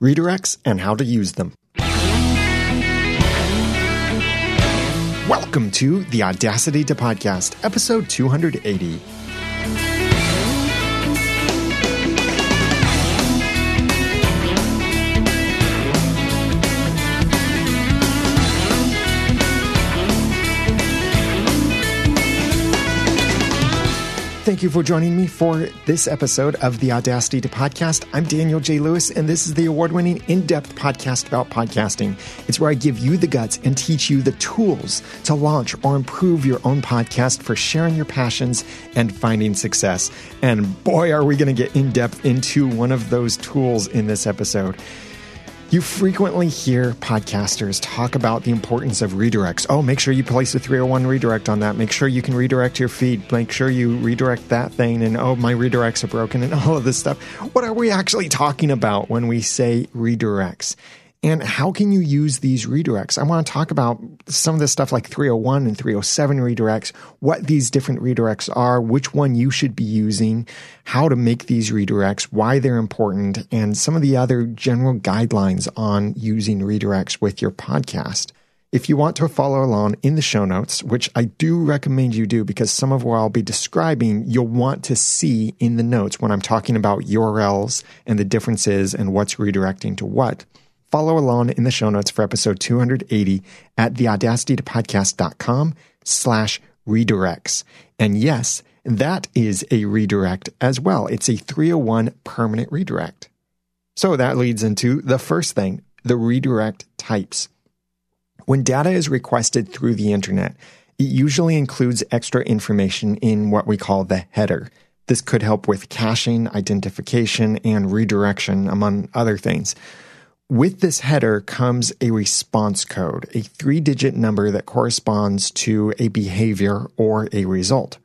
redirects, and how to use them. Welcome to the Audacity to Podcast, episode 280. Thank you for joining me for this episode of the Audacity to Podcast. I'm Daniel J. Lewis, and this is the award winning, in depth podcast about podcasting. It's where I give you the guts and teach you the tools to launch or improve your own podcast for sharing your passions and finding success. And boy, are we going to get in depth into one of those tools in this episode. You frequently hear podcasters talk about the importance of redirects. Oh, make sure you place a 301 redirect on that. Make sure you can redirect your feed. Make sure you redirect that thing. And oh, my redirects are broken and all of this stuff. What are we actually talking about when we say redirects? And how can you use these redirects? I want to talk about some of this stuff like 301 and 307 redirects, what these different redirects are, which one you should be using, how to make these redirects, why they're important, and some of the other general guidelines on using redirects with your podcast. If you want to follow along in the show notes, which I do recommend you do because some of what I'll be describing, you'll want to see in the notes when I'm talking about URLs and the differences and what's redirecting to what follow along in the show notes for episode 280 at theaudacitytopodcast.com slash redirects. And yes, that is a redirect as well. It's a 301 permanent redirect. So that leads into the first thing, the redirect types. When data is requested through the internet, it usually includes extra information in what we call the header. This could help with caching, identification, and redirection, among other things. With this header comes a response code, a three digit number that corresponds to a behavior or a result.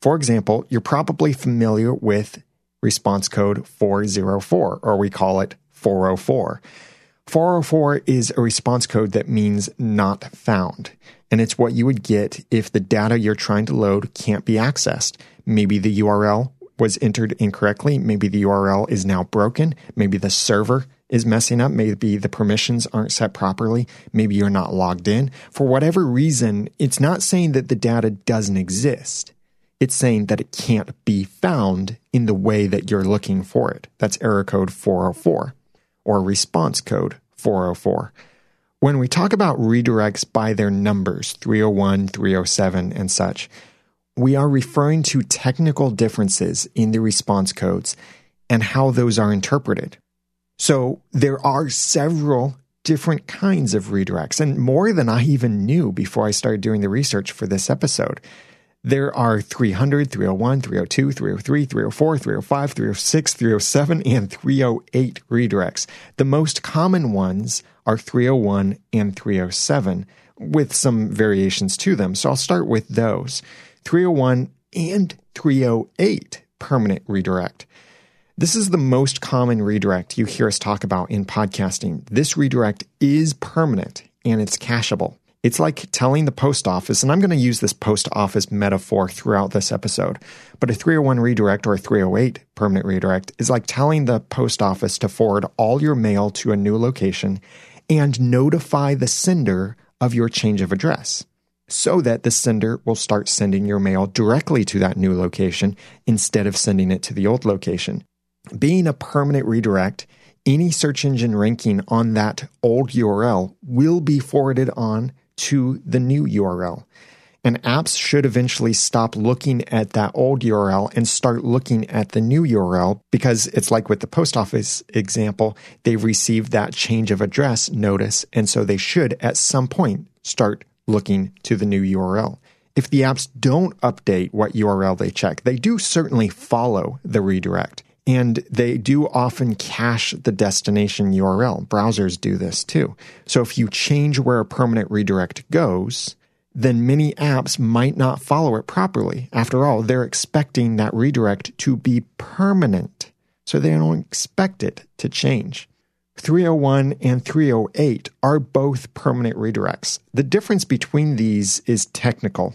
For example, you're probably familiar with response code 404, or we call it 404. 404 is a response code that means not found. And it's what you would get if the data you're trying to load can't be accessed. Maybe the URL was entered incorrectly. Maybe the URL is now broken. Maybe the server is messing up. Maybe the permissions aren't set properly. Maybe you're not logged in. For whatever reason, it's not saying that the data doesn't exist. It's saying that it can't be found in the way that you're looking for it. That's error code 404 or response code 404. When we talk about redirects by their numbers, 301, 307, and such, we are referring to technical differences in the response codes and how those are interpreted. So there are several different kinds of redirects, and more than I even knew before I started doing the research for this episode. There are 300, 301, 302, 303, 304, 305, 306, 307, and 308 redirects. The most common ones are 301 and 307, with some variations to them. So I'll start with those 301 and 308 permanent redirect. This is the most common redirect you hear us talk about in podcasting. This redirect is permanent and it's cacheable. It's like telling the post office, and I'm going to use this post office metaphor throughout this episode, but a 301 redirect or a 308 permanent redirect is like telling the post office to forward all your mail to a new location and notify the sender of your change of address so that the sender will start sending your mail directly to that new location instead of sending it to the old location being a permanent redirect, any search engine ranking on that old URL will be forwarded on to the new URL. And apps should eventually stop looking at that old URL and start looking at the new URL because it's like with the post office example, they've received that change of address notice. And so they should at some point start looking to the new URL. If the apps don't update what URL they check, they do certainly follow the redirect. And they do often cache the destination URL. Browsers do this too. So if you change where a permanent redirect goes, then many apps might not follow it properly. After all, they're expecting that redirect to be permanent. So they don't expect it to change. 301 and 308 are both permanent redirects. The difference between these is technical.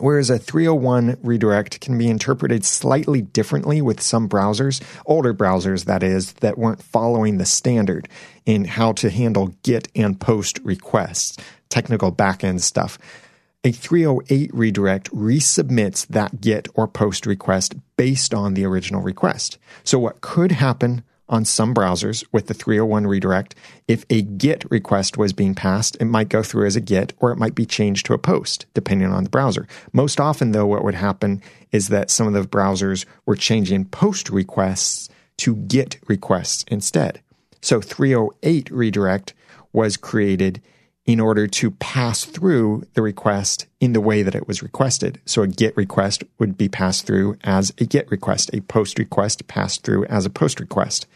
Whereas a 301 redirect can be interpreted slightly differently with some browsers, older browsers that is, that weren't following the standard in how to handle GET and POST requests, technical backend stuff. A 308 redirect resubmits that GET or POST request based on the original request. So what could happen on some browsers with the 301 redirect, if a GET request was being passed, it might go through as a GET or it might be changed to a POST, depending on the browser. Most often, though, what would happen is that some of the browsers were changing POST requests to GET requests instead. So 308 redirect was created in order to pass through the request in the way that it was requested. So a GET request would be passed through as a GET request, a POST request passed through as a POST request.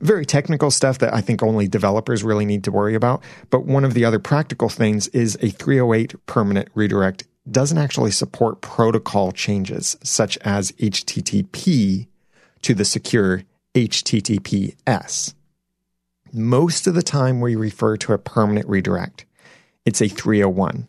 Very technical stuff that I think only developers really need to worry about. But one of the other practical things is a 308 permanent redirect doesn't actually support protocol changes such as HTTP to the secure HTTPS most of the time we refer to a permanent redirect. It's a 301.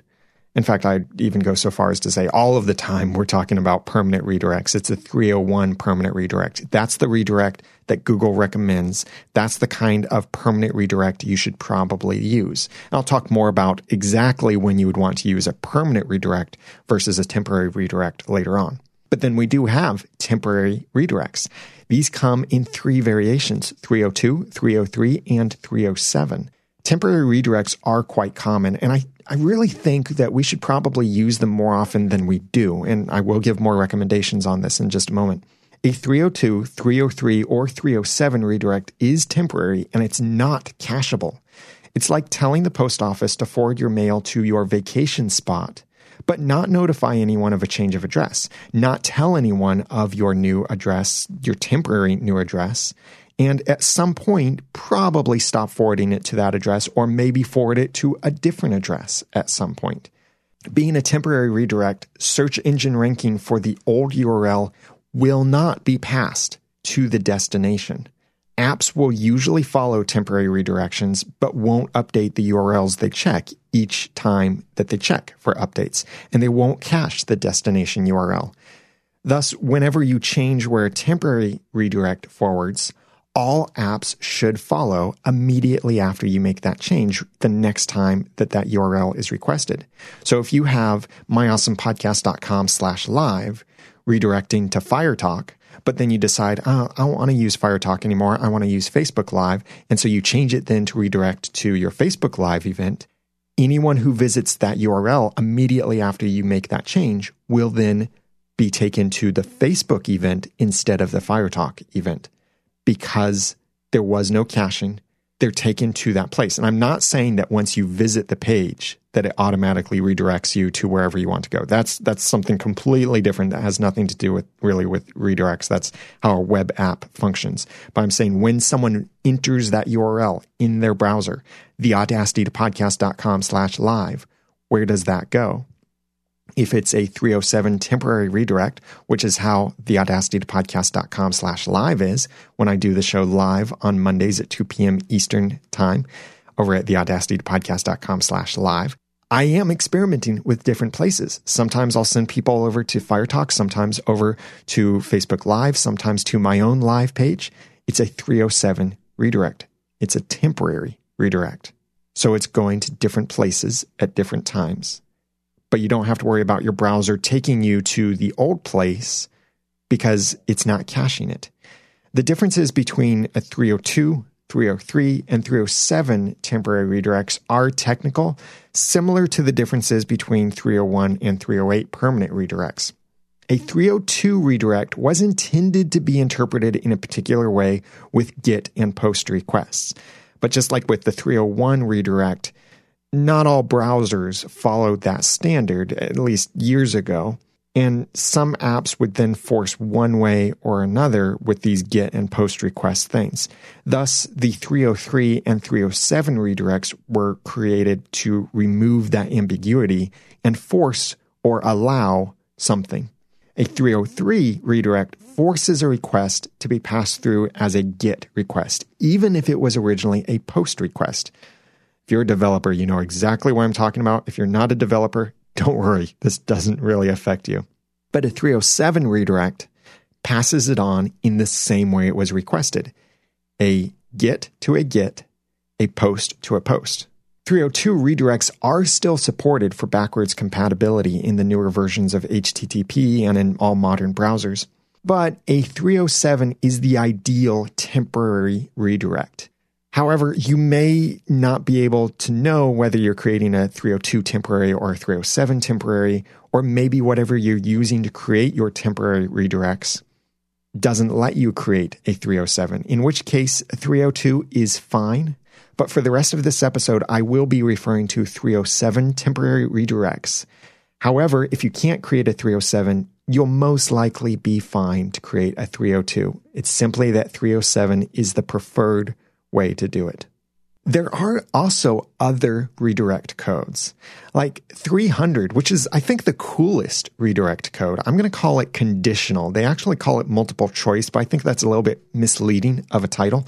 In fact, I'd even go so far as to say all of the time we're talking about permanent redirects. It's a 301 permanent redirect. That's the redirect that Google recommends. That's the kind of permanent redirect you should probably use. And I'll talk more about exactly when you would want to use a permanent redirect versus a temporary redirect later on. But then we do have temporary redirects. These come in three variations 302, 303, and 307. Temporary redirects are quite common, and I, I really think that we should probably use them more often than we do, and I will give more recommendations on this in just a moment. A 302, 303, or 307 redirect is temporary and it's not cacheable. It's like telling the post office to forward your mail to your vacation spot but not notify anyone of a change of address, not tell anyone of your new address, your temporary new address, and at some point probably stop forwarding it to that address or maybe forward it to a different address at some point. Being a temporary redirect, search engine ranking for the old URL will not be passed to the destination. Apps will usually follow temporary redirections, but won't update the URLs they check each time that they check for updates, and they won't cache the destination URL. Thus, whenever you change where a temporary redirect forwards, all apps should follow immediately after you make that change the next time that that URL is requested. So if you have myawesomepodcast.com slash live redirecting to FireTalk, but then you decide, oh, I don't want to use FireTalk anymore. I want to use Facebook Live. And so you change it then to redirect to your Facebook Live event. Anyone who visits that URL immediately after you make that change will then be taken to the Facebook event instead of the FireTalk event because there was no caching they're taken to that place. And I'm not saying that once you visit the page that it automatically redirects you to wherever you want to go. That's that's something completely different that has nothing to do with really with redirects. That's how a web app functions. But I'm saying when someone enters that URL in their browser, the audacity to podcast.com slash live, where does that go? If it's a 307 temporary redirect, which is how the audacity to podcast.com slash live is when I do the show live on Mondays at 2 p.m. Eastern time over at the audacity to podcast.com slash live. I am experimenting with different places. Sometimes I'll send people over to Fire Talk, sometimes over to Facebook Live, sometimes to my own live page. It's a 307 redirect. It's a temporary redirect. So it's going to different places at different times but you don't have to worry about your browser taking you to the old place because it's not caching it. The differences between a 302, 303, and 307 temporary redirects are technical, similar to the differences between 301 and 308 permanent redirects. A 302 redirect was intended to be interpreted in a particular way with GET and POST requests. But just like with the 301 redirect, not all browsers followed that standard, at least years ago. And some apps would then force one way or another with these get and post request things. Thus, the 303 and 307 redirects were created to remove that ambiguity and force or allow something. A 303 redirect forces a request to be passed through as a GET request, even if it was originally a POST request. If you're a developer, you know exactly what I'm talking about. If you're not a developer, don't worry, this doesn't really affect you. But a 307 redirect passes it on in the same way it was requested a get to a get, a post to a post. 302 redirects are still supported for backwards compatibility in the newer versions of HTTP and in all modern browsers. But a 307 is the ideal temporary redirect. However, you may not be able to know whether you're creating a 302 temporary or a 307 temporary, or maybe whatever you're using to create your temporary redirects doesn't let you create a 307, in which case 302 is fine. But for the rest of this episode, I will be referring to 307 temporary redirects. However, if you can't create a 307, you'll most likely be fine to create a 302. It's simply that 307 is the preferred way to do it. There are also other redirect codes, like 300, which is, I think, the coolest redirect code. I'm going to call it conditional. They actually call it multiple choice, but I think that's a little bit misleading of a title.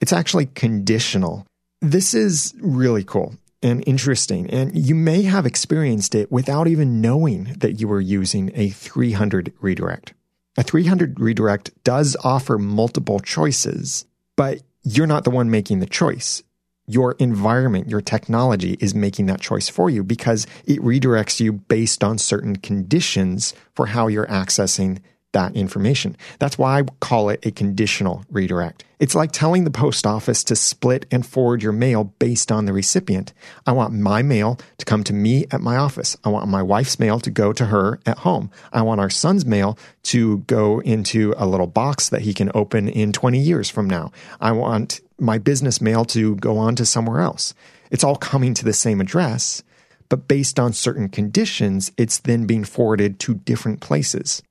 It's actually conditional. This is really cool and interesting, and you may have experienced it without even knowing that you were using a 300 redirect. A 300 redirect does offer multiple choices, but you're not the one making the choice. Your environment, your technology is making that choice for you because it redirects you based on certain conditions for how you're accessing that information. That's why I call it a conditional redirect. It's like telling the post office to split and forward your mail based on the recipient. I want my mail to come to me at my office. I want my wife's mail to go to her at home. I want our son's mail to go into a little box that he can open in 20 years from now. I want my business mail to go on to somewhere else. It's all coming to the same address, but based on certain conditions, it's then being forwarded to different places.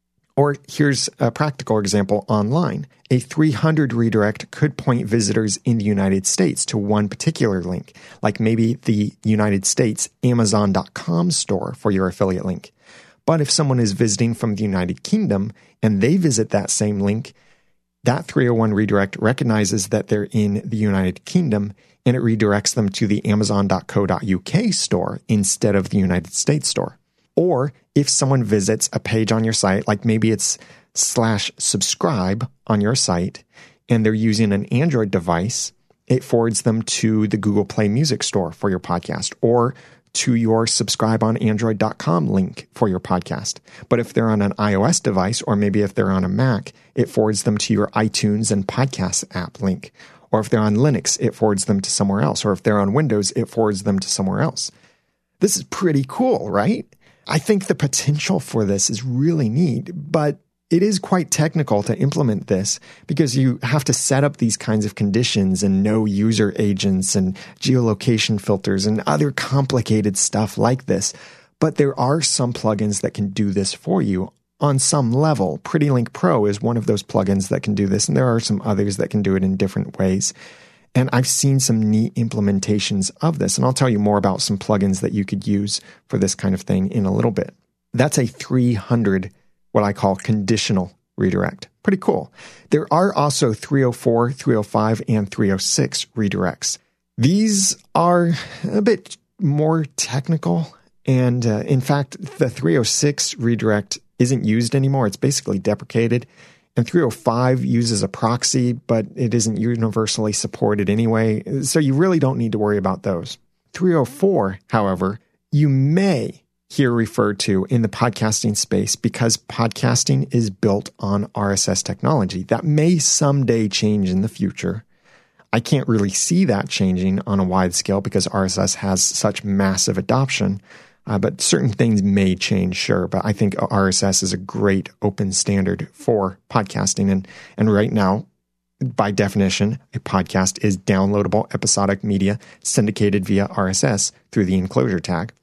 Or here's a practical example online. A 300 redirect could point visitors in the United States to one particular link, like maybe the United States Amazon.com store for your affiliate link. But if someone is visiting from the United Kingdom and they visit that same link, that 301 redirect recognizes that they're in the United Kingdom and it redirects them to the Amazon.co.uk store instead of the United States store. Or if someone visits a page on your site, like maybe it's slash subscribe on your site, and they're using an Android device, it forwards them to the Google Play Music Store for your podcast or to your subscribe on android.com link for your podcast. But if they're on an iOS device or maybe if they're on a Mac, it forwards them to your iTunes and podcast app link. Or if they're on Linux, it forwards them to somewhere else. Or if they're on Windows, it forwards them to somewhere else. This is pretty cool, right? I think the potential for this is really neat, but it is quite technical to implement this because you have to set up these kinds of conditions and know user agents and geolocation filters and other complicated stuff like this. But there are some plugins that can do this for you on some level. PrettyLink Pro is one of those plugins that can do this, and there are some others that can do it in different ways. And I've seen some neat implementations of this. And I'll tell you more about some plugins that you could use for this kind of thing in a little bit. That's a 300, what I call conditional redirect. Pretty cool. There are also 304, 305, and 306 redirects. These are a bit more technical. And uh, in fact, the 306 redirect isn't used anymore. It's basically deprecated. And 305 uses a proxy, but it isn't universally supported anyway, so you really don't need to worry about those. 304, however, you may hear referred to in the podcasting space because podcasting is built on RSS technology. That may someday change in the future. I can't really see that changing on a wide scale because RSS has such massive adoption. Uh, but certain things may change, sure. But I think RSS is a great open standard for podcasting. And, and right now, by definition, a podcast is downloadable episodic media syndicated via RSS through the enclosure tag.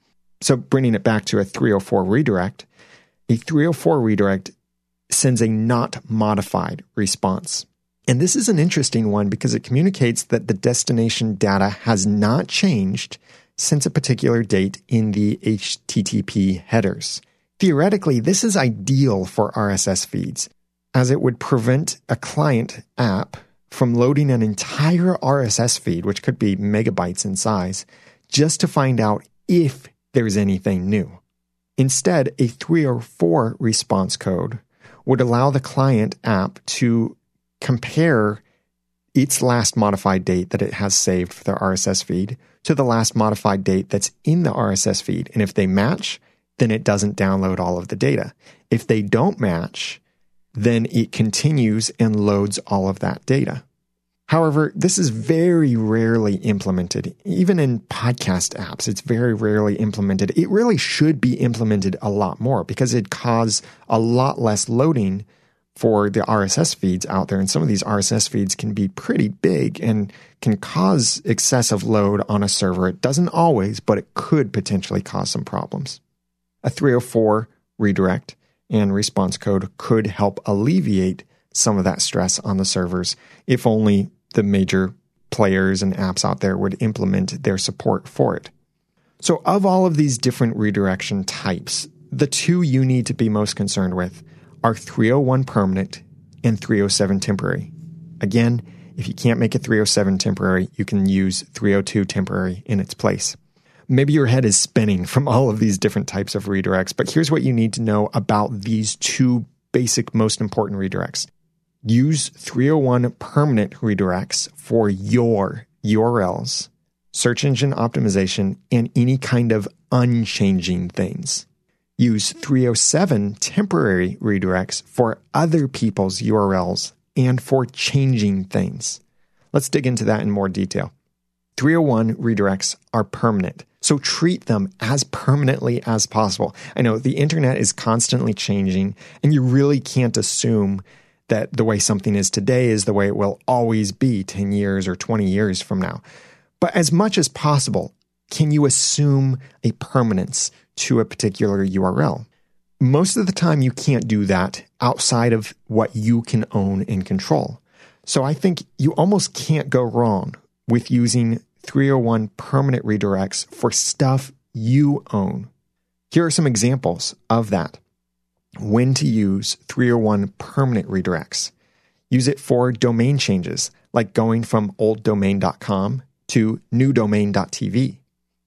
So bringing it back to a 304 redirect, a 304 redirect sends a not modified response. And this is an interesting one because it communicates that the destination data has not changed since a particular date in the HTTP headers. Theoretically, this is ideal for RSS feeds, as it would prevent a client app from loading an entire RSS feed, which could be megabytes in size, just to find out if there's anything new. Instead, a 304 response code would allow the client app to compare its last modified date that it has saved for their RSS feed to the last modified date that's in the RSS feed. And if they match, then it doesn't download all of the data. If they don't match, then it continues and loads all of that data. However, this is very rarely implemented. Even in podcast apps, it's very rarely implemented. It really should be implemented a lot more because it cause a lot less loading for the RSS feeds out there. And some of these RSS feeds can be pretty big and can cause excessive load on a server. It doesn't always, but it could potentially cause some problems. A 304 redirect and response code could help alleviate some of that stress on the servers if only the major players and apps out there would implement their support for it. So, of all of these different redirection types, the two you need to be most concerned with are 301 permanent and 307 temporary. Again, if you can't make a 307 temporary, you can use 302 temporary in its place. Maybe your head is spinning from all of these different types of redirects, but here's what you need to know about these two basic, most important redirects. Use 301 permanent redirects for your URLs, search engine optimization, and any kind of unchanging things. Use 307 temporary redirects for other people's URLs and for changing things. Let's dig into that in more detail. 301 redirects are permanent, so treat them as permanently as possible. I know the internet is constantly changing, and you really can't assume that the way something is today is the way it will always be 10 years or 20 years from now. But as much as possible, can you assume a permanence to a particular URL? Most of the time, you can't do that outside of what you can own and control. So I think you almost can't go wrong with using 301 permanent redirects for stuff you own. Here are some examples of that when to use 301 permanent redirects. Use it for domain changes, like going from olddomain.com to newdomain.tv.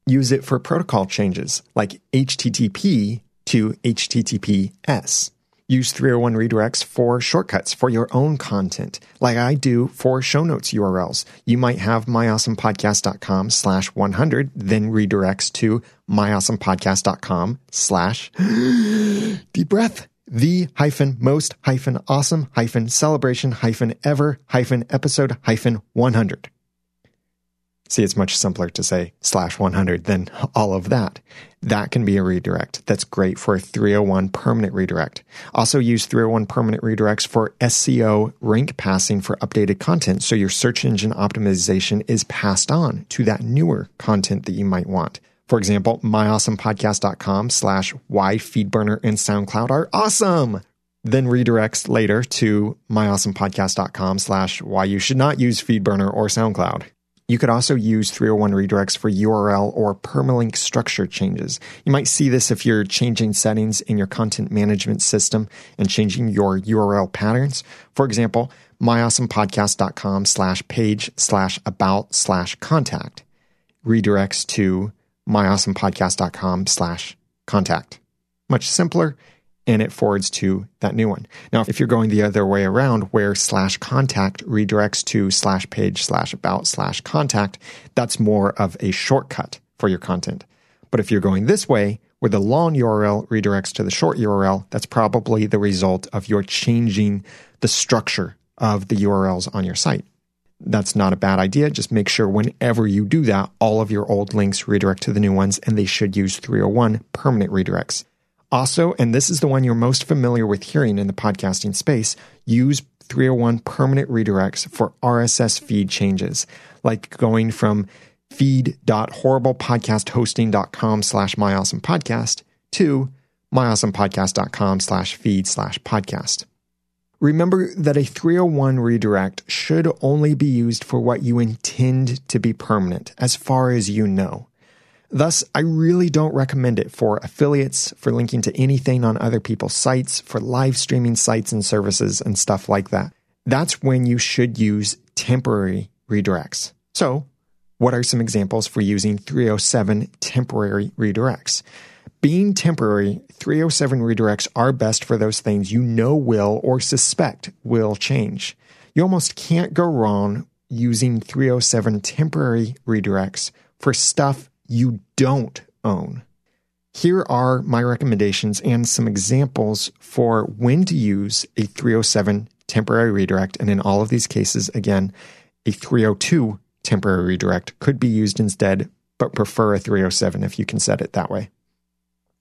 Use it for protocol changes, like HTTP to HTTPS. Use 301 redirects for shortcuts for your own content, like I do for show notes URLs. You might have myawesomepodcast.com slash 100, then redirects to myawesomepodcast.com slash deep breath the hyphen most hyphen awesome hyphen celebration hyphen ever hyphen episode hyphen 100. See, it's much simpler to say slash 100 than all of that. That can be a redirect. That's great for a 301 permanent redirect. Also use 301 permanent redirects for SEO rank passing for updated content. So your search engine optimization is passed on to that newer content that you might want. For example, myawesomepodcast.com slash why FeedBurner and SoundCloud are awesome. Then redirects later to myawesomepodcast.com slash why you should not use FeedBurner or SoundCloud. You could also use 301 redirects for URL or permalink structure changes. You might see this if you're changing settings in your content management system and changing your URL patterns. For example, myawesomepodcast.com slash page slash about slash contact redirects to myawesomepodcast.com slash contact. Much simpler and it forwards to that new one. Now, if you're going the other way around where slash contact redirects to slash page slash about slash contact, that's more of a shortcut for your content. But if you're going this way, where the long URL redirects to the short URL, that's probably the result of your changing the structure of the URLs on your site. That's not a bad idea. Just make sure whenever you do that, all of your old links redirect to the new ones, and they should use 301 permanent redirects. Also, and this is the one you're most familiar with hearing in the podcasting space, use 301 permanent redirects for RSS feed changes, like going from feed.horriblepodcasthosting.com slash myawesomepodcast to myawesomepodcast.com slash feed slash podcast. Remember that a 301 redirect should only be used for what you intend to be permanent, as far as you know. Thus, I really don't recommend it for affiliates, for linking to anything on other people's sites, for live streaming sites and services and stuff like that. That's when you should use temporary redirects. So, what are some examples for using 307 temporary redirects? Being temporary, 307 redirects are best for those things you know will or suspect will change. You almost can't go wrong using 307 temporary redirects for stuff you don't own. Here are my recommendations and some examples for when to use a 307 temporary redirect. And in all of these cases, again, a 302 temporary redirect could be used instead, but prefer a 307 if you can set it that way.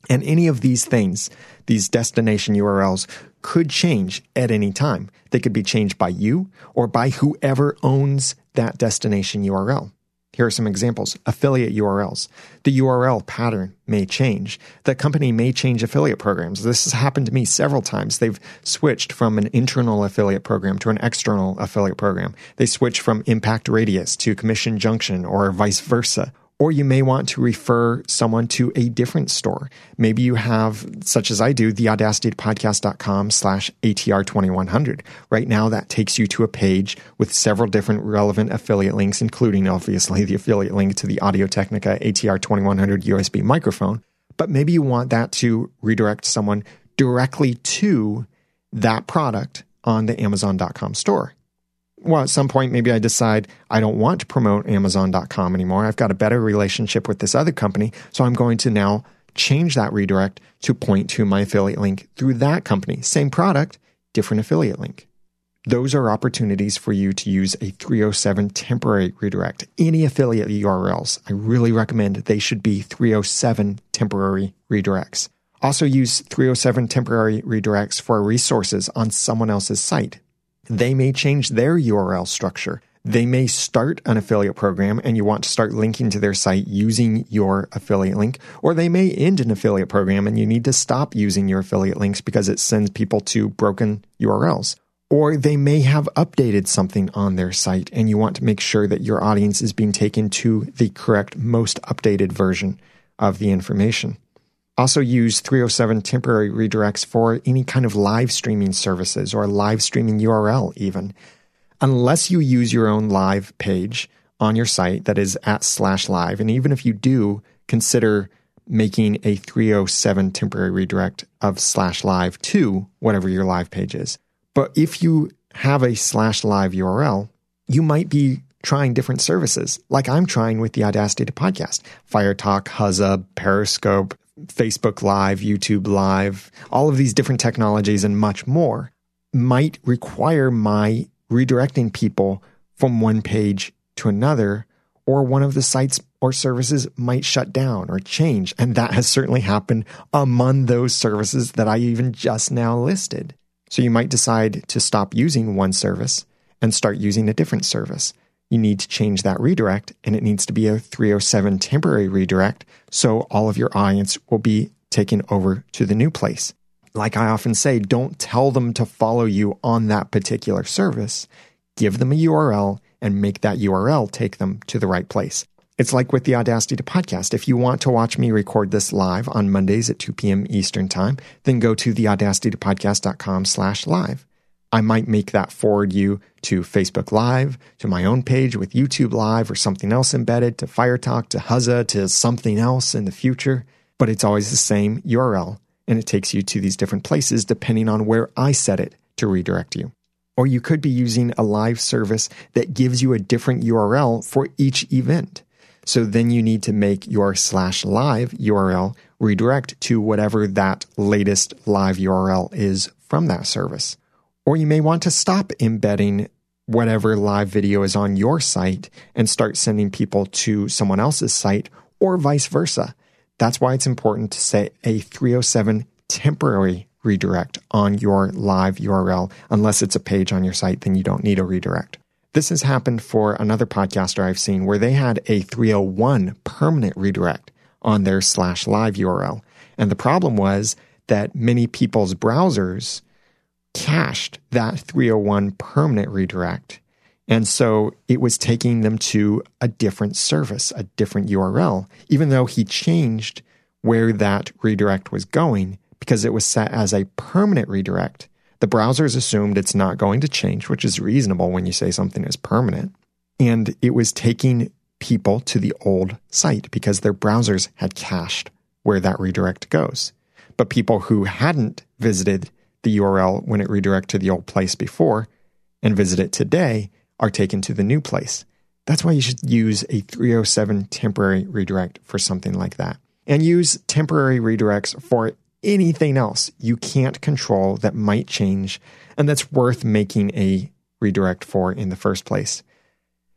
And any of these things, these destination URLs, could change at any time. They could be changed by you or by whoever owns that destination URL. Here are some examples. Affiliate URLs. The URL pattern may change. The company may change affiliate programs. This has happened to me several times. They've switched from an internal affiliate program to an external affiliate program. They switch from Impact Radius to Commission Junction or vice versa. Or you may want to refer someone to a different store. Maybe you have, such as I do, theaudacitypodcast.com slash ATR2100. Right now, that takes you to a page with several different relevant affiliate links, including obviously the affiliate link to the Audio Technica ATR2100 USB microphone. But maybe you want that to redirect someone directly to that product on the Amazon.com store well, at some point, maybe I decide I don't want to promote Amazon.com anymore. I've got a better relationship with this other company. So I'm going to now change that redirect to point to my affiliate link through that company. Same product, different affiliate link. Those are opportunities for you to use a 307 temporary redirect. Any affiliate URLs, I really recommend they should be 307 temporary redirects. Also use 307 temporary redirects for resources on someone else's site. They may change their URL structure. They may start an affiliate program and you want to start linking to their site using your affiliate link, or they may end an affiliate program and you need to stop using your affiliate links because it sends people to broken URLs. Or they may have updated something on their site and you want to make sure that your audience is being taken to the correct, most updated version of the information. Also use 307 temporary redirects for any kind of live streaming services or live streaming URL even. Unless you use your own live page on your site that is at slash live, and even if you do, consider making a 307 temporary redirect of slash live to whatever your live page is. But if you have a slash live URL, you might be trying different services, like I'm trying with the Audacity to podcast, Fire Talk, Huzza, Periscope, Facebook Live, YouTube Live, all of these different technologies and much more might require my redirecting people from one page to another, or one of the sites or services might shut down or change. And that has certainly happened among those services that I even just now listed. So you might decide to stop using one service and start using a different service you need to change that redirect and it needs to be a 307 temporary redirect so all of your audience will be taken over to the new place. Like I often say, don't tell them to follow you on that particular service. Give them a URL and make that URL take them to the right place. It's like with the Audacity to podcast. If you want to watch me record this live on Mondays at 2 p.m. Eastern time, then go to theaudacitytopodcast.com slash live. I might make that forward you to Facebook Live, to my own page with YouTube Live or something else embedded, to FireTalk, to Huzza, to something else in the future. But it's always the same URL, and it takes you to these different places depending on where I set it to redirect you. Or you could be using a live service that gives you a different URL for each event. So then you need to make your slash live URL redirect to whatever that latest live URL is from that service. Or you may want to stop embedding whatever live video is on your site and start sending people to someone else's site or vice versa. That's why it's important to set a 307 temporary redirect on your live URL. Unless it's a page on your site, then you don't need a redirect. This has happened for another podcaster I've seen where they had a 301 permanent redirect on their slash live URL. And the problem was that many people's browsers cached that 301 permanent redirect. And so it was taking them to a different service, a different URL, even though he changed where that redirect was going because it was set as a permanent redirect. The browsers assumed it's not going to change, which is reasonable when you say something is permanent. And it was taking people to the old site because their browsers had cached where that redirect goes. But people who hadn't visited the URL when it redirected to the old place before and visit it today are taken to the new place. That's why you should use a 307 temporary redirect for something like that. And use temporary redirects for anything else you can't control that might change and that's worth making a redirect for in the first place.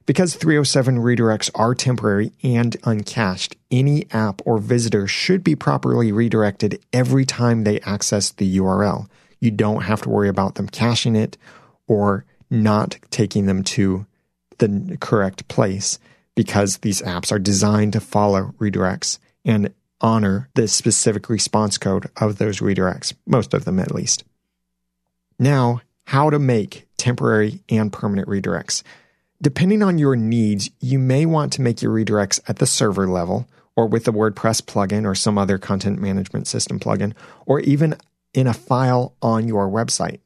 Because 307 redirects are temporary and uncached, any app or visitor should be properly redirected every time they access the URL. You don't have to worry about them caching it or not taking them to the correct place because these apps are designed to follow redirects and honor the specific response code of those redirects, most of them at least. Now, how to make temporary and permanent redirects. Depending on your needs, you may want to make your redirects at the server level or with the WordPress plugin or some other content management system plugin, or even in a file on your website.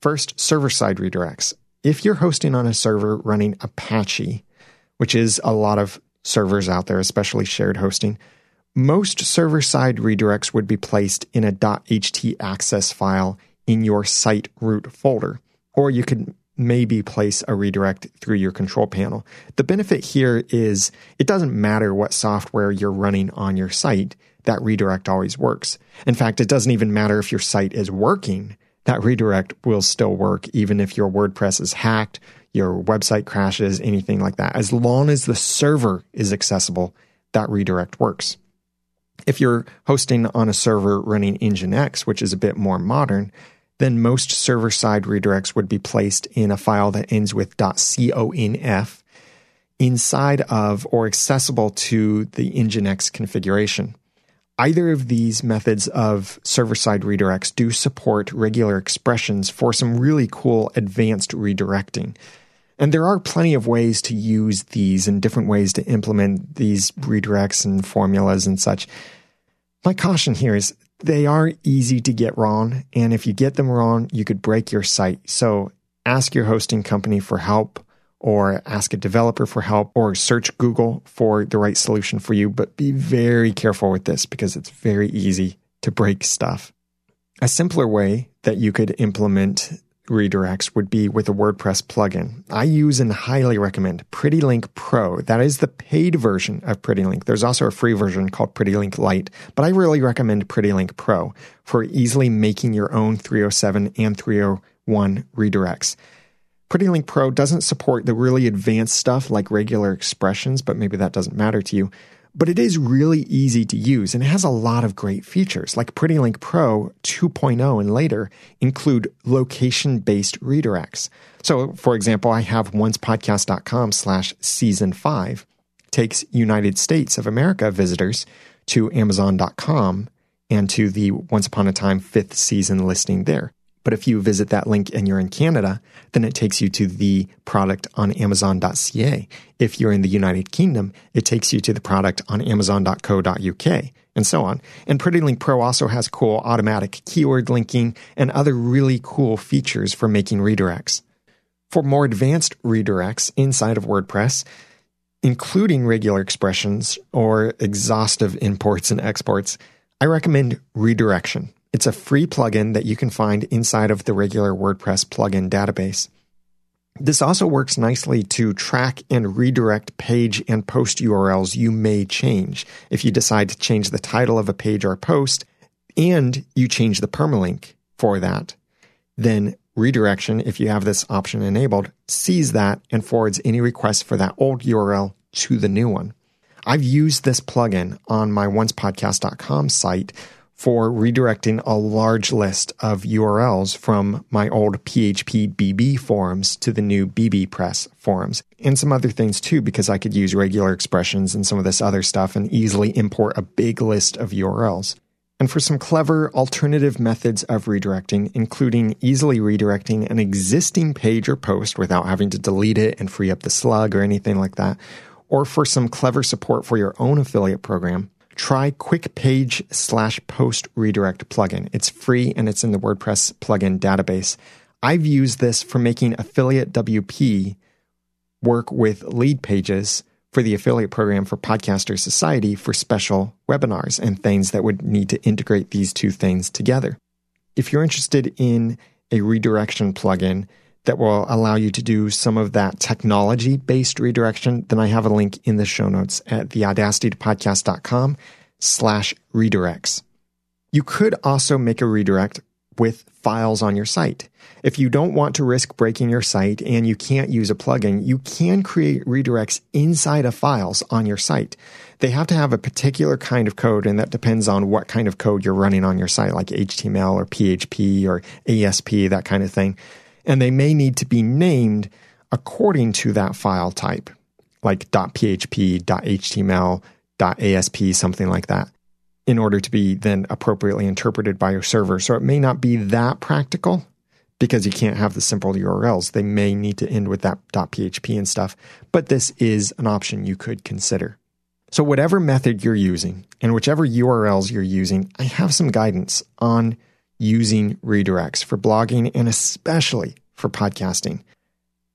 First, server side redirects. If you're hosting on a server running Apache, which is a lot of servers out there, especially shared hosting, most server side redirects would be placed in a .htaccess file in your site root folder, or you could maybe place a redirect through your control panel. The benefit here is it doesn't matter what software you're running on your site, that redirect always works. In fact, it doesn't even matter if your site is working, that redirect will still work even if your WordPress is hacked, your website crashes, anything like that. As long as the server is accessible, that redirect works. If you're hosting on a server running Nginx, which is a bit more modern, then most server side redirects would be placed in a file that ends with .conf inside of or accessible to the Nginx configuration. Either of these methods of server side redirects do support regular expressions for some really cool advanced redirecting. And there are plenty of ways to use these and different ways to implement these redirects and formulas and such. My caution here is they are easy to get wrong. And if you get them wrong, you could break your site. So ask your hosting company for help or ask a developer for help or search Google for the right solution for you. But be very careful with this because it's very easy to break stuff. A simpler way that you could implement redirects would be with a WordPress plugin. I use and highly recommend PrettyLink Pro. That is the paid version of PrettyLink. There's also a free version called PrettyLink Lite, but I really recommend PrettyLink Pro for easily making your own 307 and 301 redirects. PrettyLink Pro doesn't support the really advanced stuff like regular expressions, but maybe that doesn't matter to you but it is really easy to use and it has a lot of great features like PrettyLink Pro 2.0 and later include location-based redirects. So for example, I have oncepodcast.com slash season five takes United States of America visitors to amazon.com and to the Once Upon a Time fifth season listing there. But if you visit that link and you're in Canada, then it takes you to the product on Amazon.ca. If you're in the United Kingdom, it takes you to the product on Amazon.co.uk and so on. And PrettyLink Pro also has cool automatic keyword linking and other really cool features for making redirects. For more advanced redirects inside of WordPress, including regular expressions or exhaustive imports and exports, I recommend redirection. It's a free plugin that you can find inside of the regular WordPress plugin database. This also works nicely to track and redirect page and post URLs you may change. If you decide to change the title of a page or post and you change the permalink for that, then redirection, if you have this option enabled, sees that and forwards any requests for that old URL to the new one. I've used this plugin on my oncepodcast.com site for redirecting a large list of URLs from my old phpBB forums to the new bbPress forums, and some other things too, because I could use regular expressions and some of this other stuff and easily import a big list of URLs. And for some clever alternative methods of redirecting, including easily redirecting an existing page or post without having to delete it and free up the slug or anything like that, or for some clever support for your own affiliate program, try Quick Page slash Post Redirect plugin. It's free and it's in the WordPress plugin database. I've used this for making AffiliateWP work with Leadpages for the affiliate program for Podcaster Society for special webinars and things that would need to integrate these two things together. If you're interested in a redirection plugin that will allow you to do some of that technology based redirection, then I have a link in the show notes at theaudacitypodcast.com slash redirects. You could also make a redirect with files on your site. If you don't want to risk breaking your site and you can't use a plugin, you can create redirects inside of files on your site. They have to have a particular kind of code, and that depends on what kind of code you're running on your site, like HTML or PHP or ASP, that kind of thing. And they may need to be named according to that file type, like .php, .html, .asp, something like that in order to be then appropriately interpreted by your server. So it may not be that practical because you can't have the simple URLs. They may need to end with that .php and stuff, but this is an option you could consider. So whatever method you're using and whichever URLs you're using, I have some guidance on using redirects for blogging and especially for podcasting.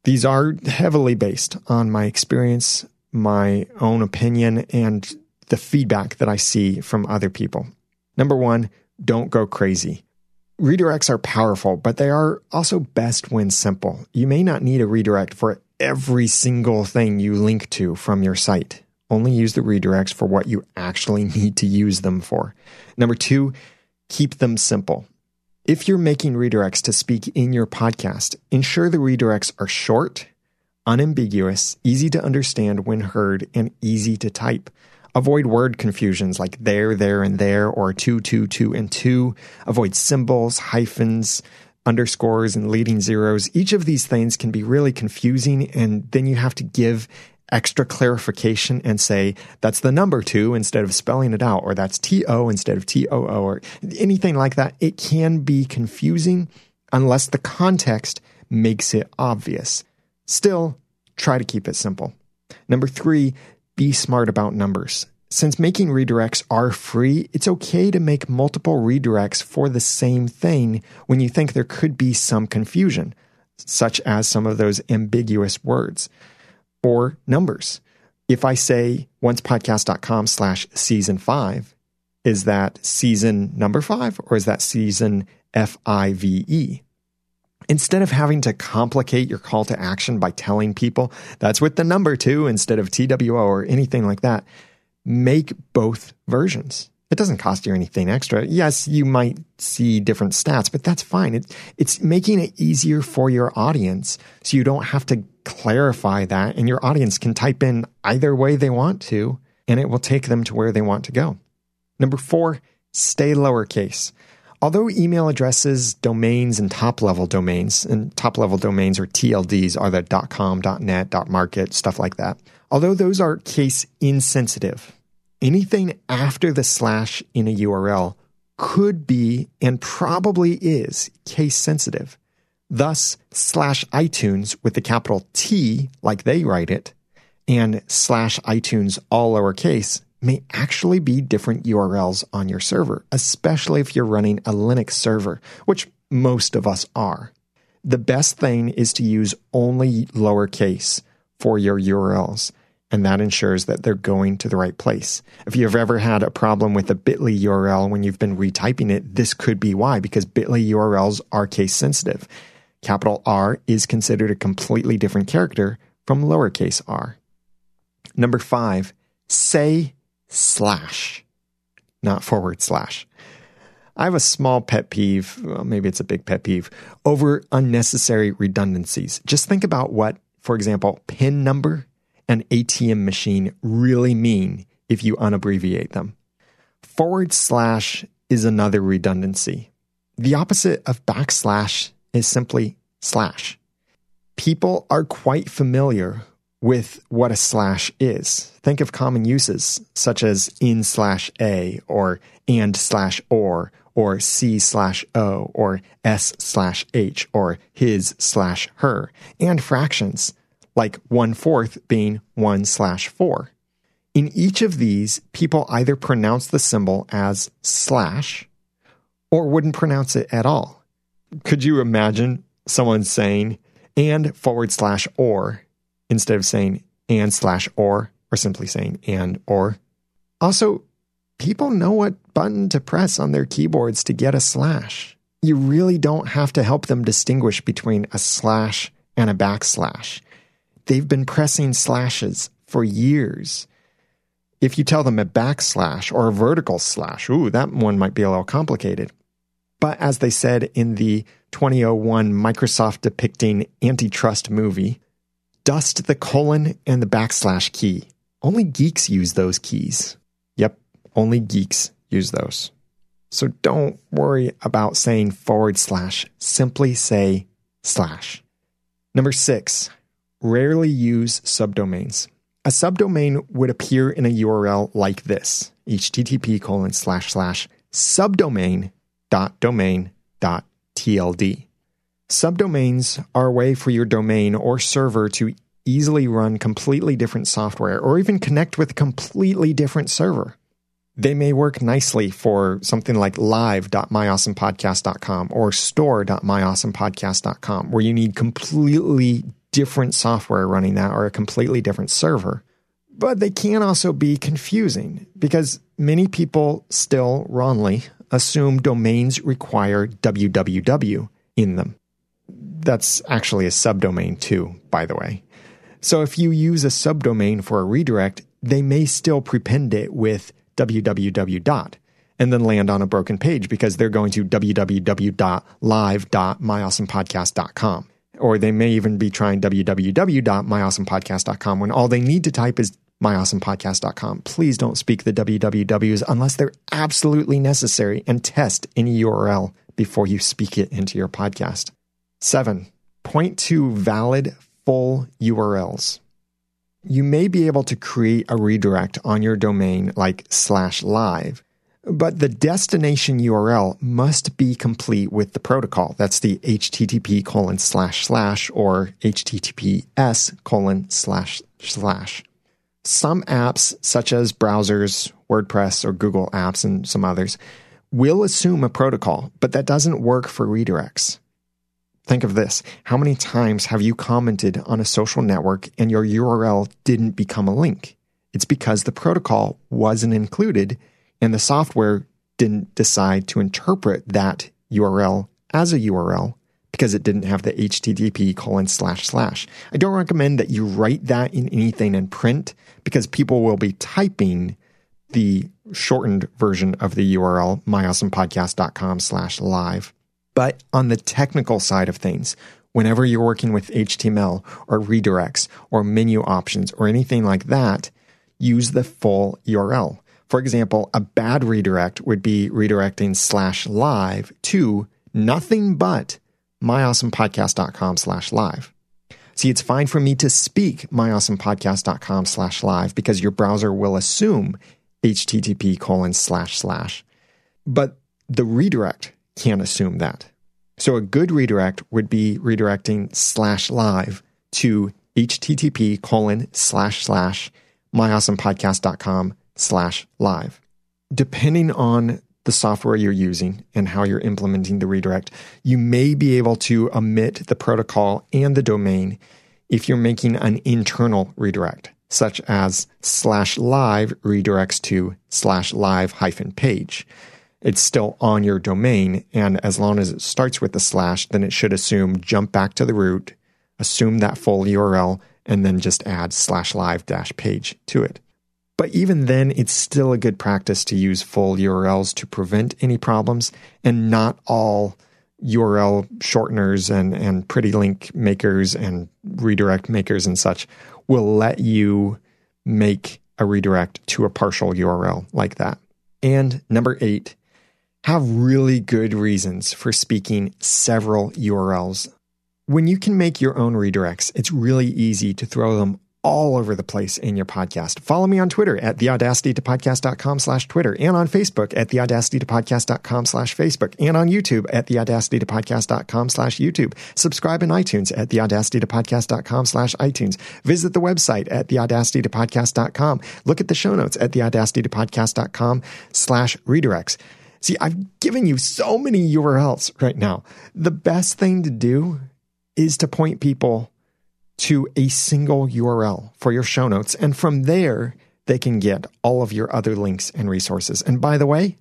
These are heavily based on my experience, my own opinion, and the feedback that I see from other people. Number one, don't go crazy. Redirects are powerful, but they are also best when simple. You may not need a redirect for every single thing you link to from your site. Only use the redirects for what you actually need to use them for. Number two, keep them simple. If you're making redirects to speak in your podcast, ensure the redirects are short, unambiguous, easy to understand when heard, and easy to type. Avoid word confusions like there, there, and there, or two, two, two, and two. Avoid symbols, hyphens, underscores, and leading zeros. Each of these things can be really confusing, and then you have to give extra clarification and say that's the number two instead of spelling it out, or that's TO instead of TOO, or anything like that. It can be confusing unless the context makes it obvious. Still, try to keep it simple. Number three, be smart about numbers. Since making redirects are free, it's okay to make multiple redirects for the same thing when you think there could be some confusion, such as some of those ambiguous words or numbers. If I say oncepodcast.com slash season five, is that season number five or is that season F I V E? Instead of having to complicate your call to action by telling people that's with the number two instead of TWO or anything like that, make both versions. It doesn't cost you anything extra. Yes, you might see different stats, but that's fine. It, it's making it easier for your audience so you don't have to clarify that and your audience can type in either way they want to and it will take them to where they want to go. Number four, stay lowercase. Although email addresses, domains, and top level domains, and top level domains or TLDs are the .com, .net, .market, stuff like that. Although those are case insensitive, anything after the slash in a URL could be and probably is case sensitive. Thus, slash iTunes with the capital T, like they write it, and slash iTunes all lowercase may actually be different URLs on your server, especially if you're running a Linux server, which most of us are. The best thing is to use only lowercase for your URLs, and that ensures that they're going to the right place. If you've ever had a problem with a bit.ly URL when you've been retyping it, this could be why, because bit.ly URLs are case sensitive. Capital R is considered a completely different character from lowercase r. Number five, say slash, not forward slash. I have a small pet peeve, well, maybe it's a big pet peeve, over unnecessary redundancies. Just think about what, for example, PIN number and ATM machine really mean if you unabbreviate them. Forward slash is another redundancy. The opposite of backslash is simply slash. People are quite familiar with what a slash is. Think of common uses such as in slash a or and slash or or c slash o or s slash h or his slash her and fractions like one fourth being one slash four. In each of these, people either pronounce the symbol as slash or wouldn't pronounce it at all. Could you imagine someone saying and forward slash or instead of saying and slash or or simply saying and or. Also, people know what button to press on their keyboards to get a slash. You really don't have to help them distinguish between a slash and a backslash. They've been pressing slashes for years. If you tell them a backslash or a vertical slash, ooh, that one might be a little complicated. But as they said in the 2001 Microsoft depicting antitrust movie, dust the colon and the backslash key. Only geeks use those keys. Yep, only geeks use those. So don't worry about saying forward slash. Simply say slash. Number six, rarely use subdomains. A subdomain would appear in a URL like this http colon slash slash subdomain dot domain dot tld. Subdomains are a way for your domain or server to easily run completely different software or even connect with a completely different server. They may work nicely for something like live.myawesomepodcast.com or store.myawesomepodcast.com, where you need completely different software running that or a completely different server. But they can also be confusing because many people still wrongly assume domains require www in them. That's actually a subdomain too, by the way. So if you use a subdomain for a redirect, they may still prepend it with www dot and then land on a broken page because they're going to www.live.myawesomepodcast.com. Or they may even be trying www.myawesomepodcast.com when all they need to type is myawesomepodcast.com. Please don't speak the wwws unless they're absolutely necessary and test any URL before you speak it into your podcast. Seven, point to valid full URLs you may be able to create a redirect on your domain like slash live, but the destination URL must be complete with the protocol. That's the HTTP colon slash slash or HTTPS colon slash slash. Some apps, such as browsers, WordPress, or Google Apps, and some others, will assume a protocol, but that doesn't work for redirects. Think of this. How many times have you commented on a social network and your URL didn't become a link? It's because the protocol wasn't included and the software didn't decide to interpret that URL as a URL because it didn't have the HTTP colon slash slash. I don't recommend that you write that in anything in print because people will be typing the shortened version of the URL, myawesomepodcast.com slash live. But on the technical side of things, whenever you're working with HTML or redirects or menu options or anything like that, use the full URL. For example, a bad redirect would be redirecting slash live to nothing but myawesomepodcast.com slash live. See, it's fine for me to speak myawesomepodcast.com slash live because your browser will assume HTTP colon slash slash. But the redirect can't assume that. So a good redirect would be redirecting slash live to http colon slash slash myawesomepodcast.com slash live. Depending on the software you're using and how you're implementing the redirect, you may be able to omit the protocol and the domain if you're making an internal redirect, such as slash live redirects to slash live hyphen page it's still on your domain. And as long as it starts with the slash, then it should assume jump back to the root, assume that full URL, and then just add slash live dash page to it. But even then, it's still a good practice to use full URLs to prevent any problems, and not all URL shorteners and, and pretty link makers and redirect makers and such will let you make a redirect to a partial URL like that. And number eight, have really good reasons for speaking several URLs. When you can make your own redirects, it's really easy to throw them all over the place in your podcast. Follow me on Twitter at theaudacitytopodcast.com slash Twitter and on Facebook at theaudacitytopodcast.com slash Facebook and on YouTube at theaudacitytopodcast.com slash YouTube. Subscribe in iTunes at theaudacitytopodcast.com slash iTunes. Visit the website at theaudacitytopodcast.com. Look at the show notes at theaudacitytopodcast.com slash redirects. See, I've given you so many URLs right now. The best thing to do is to point people to a single URL for your show notes. And from there, they can get all of your other links and resources. And by the way,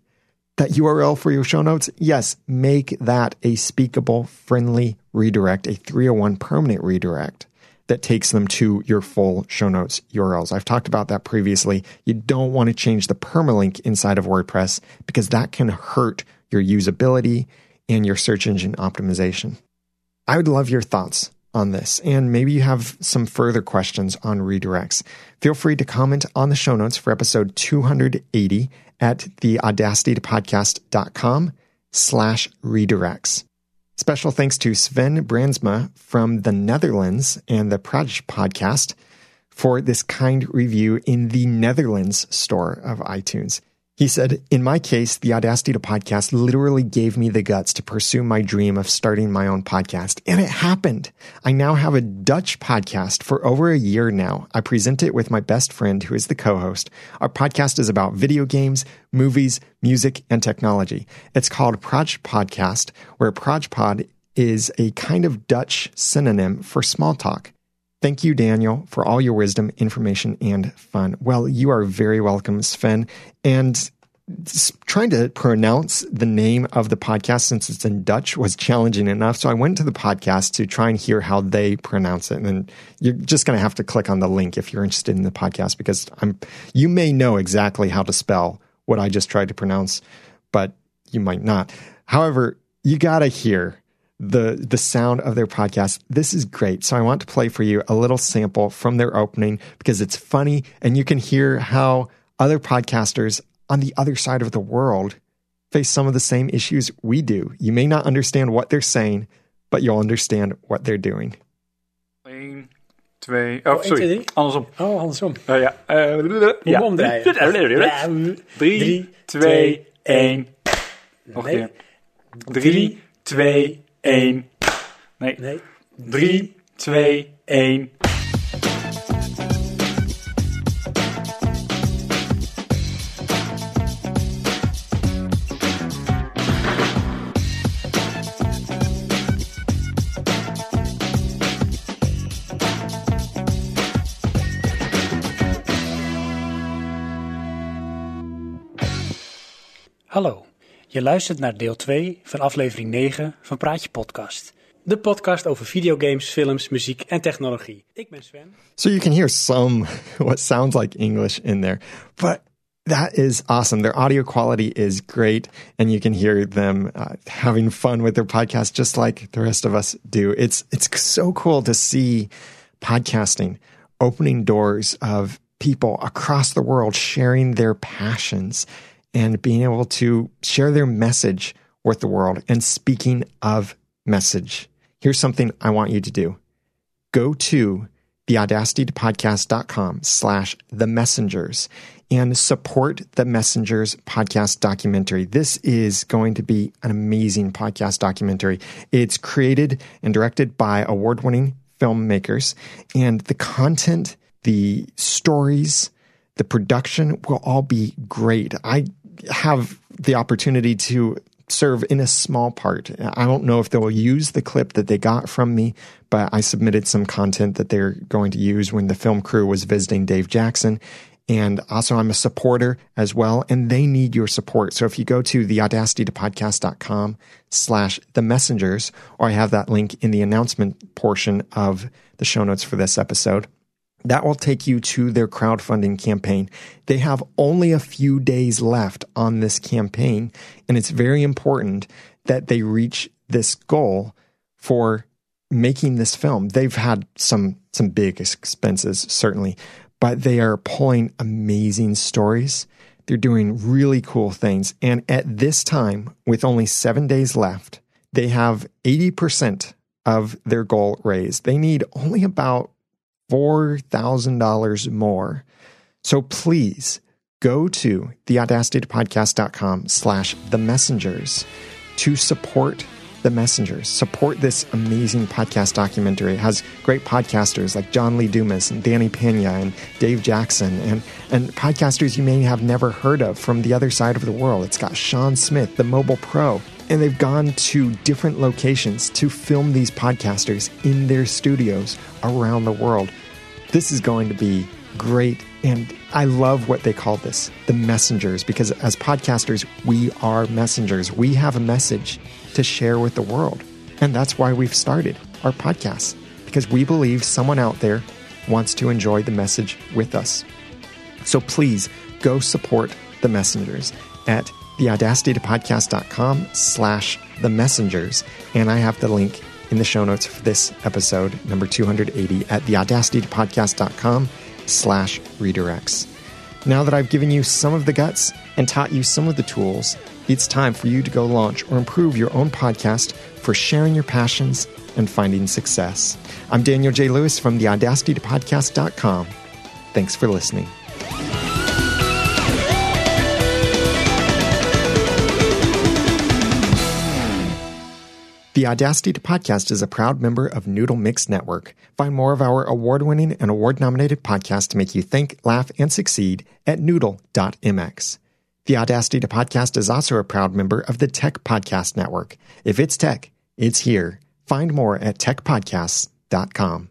that URL for your show notes, yes, make that a speakable, friendly redirect, a 301 permanent redirect that takes them to your full show notes URLs. I've talked about that previously. You don't want to change the permalink inside of WordPress because that can hurt your usability and your search engine optimization. I would love your thoughts on this, and maybe you have some further questions on redirects. Feel free to comment on the show notes for episode 280 at the audacitytopodcast.com slash redirects. Special thanks to Sven Brandsma from the Netherlands and the Praatje podcast for this kind review in the Netherlands store of iTunes. He said, In my case, the Audacity to Podcast literally gave me the guts to pursue my dream of starting my own podcast. And it happened. I now have a Dutch podcast for over a year now. I present it with my best friend, who is the co host. Our podcast is about video games, movies, music, and technology. It's called Praatje Podcast, where Proj Pod is a kind of Dutch synonym for small talk. Thank you, Daniel, for all your wisdom, information, and fun. Well, you are very welcome, Sven. And trying to pronounce the name of the podcast since it's in Dutch was challenging enough. So I went to the podcast to try and hear how they pronounce it. And you're just going to have to click on the link if you're interested in the podcast because I'm you may know exactly how to spell what I just tried to pronounce, but you might not. However, you got to hear the the sound of their podcast. This is great. So I want to play for you a little sample from their opening because it's funny and you can hear how other podcasters on the other side of the world face some of the same issues we do. You may not understand what they're saying, but you'll understand what they're doing. Eén, twee, oh, sorry, andersom. Oh, andersom. Uh, ja. Uh, ja. omdraaien. Drie, twee, één. Nog een keer. Drie, twee, 1. Nee. Nee. 3, 2, 1. Je luistert naar deel 2 van aflevering 9 van Praatje Podcast. De podcast over videogames, films, muziek en technologie. Ik ben Sven. So you can hear some what sounds like English in there, but that is awesome. Their audio quality is great, and you can hear them uh, having fun with their podcast, just like the rest of us do. It's it's so cool to see podcasting opening doors of people across the world sharing their passions and being able to share their message with the world. And speaking of message, here's something I want you to do. Go to theaudacitytopodcast.com slash the messengers and support the messengers podcast documentary. This is going to be an amazing podcast documentary. It's created and directed by award winning filmmakers and the content, the stories, the production will all be great. I have the opportunity to serve in a small part. I don't know if they'll use the clip that they got from me, but I submitted some content that they're going to use when the film crew was visiting Dave Jackson. And also I'm a supporter as well, and they need your support. So if you go to theaudacitytopodcast.com slash the messengers, or I have that link in the announcement portion of the show notes for this episode, that will take you to their crowdfunding campaign. They have only a few days left on this campaign, and it's very important that they reach this goal for making this film. They've had some some big expenses certainly, but they are pulling amazing stories. They're doing really cool things, and at this time, with only 7 days left, they have 80% of their goal raised. They need only about $4,000 more. So please go to theaudacitytopodcast.com slash the messengers to support The Messengers. Support this amazing podcast documentary. It has great podcasters like John Lee Dumas and Danny Pena and Dave Jackson and, and podcasters you may have never heard of from the other side of the world. It's got Sean Smith, the mobile pro. And they've gone to different locations to film these podcasters in their studios around the world. This is going to be great. And I love what they call this the messengers, because as podcasters, we are messengers. We have a message to share with the world. And that's why we've started our podcast, because we believe someone out there wants to enjoy the message with us. So please go support the messengers at theaudacitytopodcast.com slash the messengers. And I have the link in the show notes for this episode, number 280, at theaudacitytopodcast.com slash redirects. Now that I've given you some of the guts and taught you some of the tools, it's time for you to go launch or improve your own podcast for sharing your passions and finding success. I'm Daniel J. Lewis from theaudacitytopodcast.com. Thanks for listening. The Audacity to Podcast is a proud member of Noodle Mix Network. Find more of our award winning and award nominated podcasts to make you think, laugh, and succeed at noodle.mx. The Audacity to Podcast is also a proud member of the Tech Podcast Network. If it's tech, it's here. Find more at techpodcasts.com.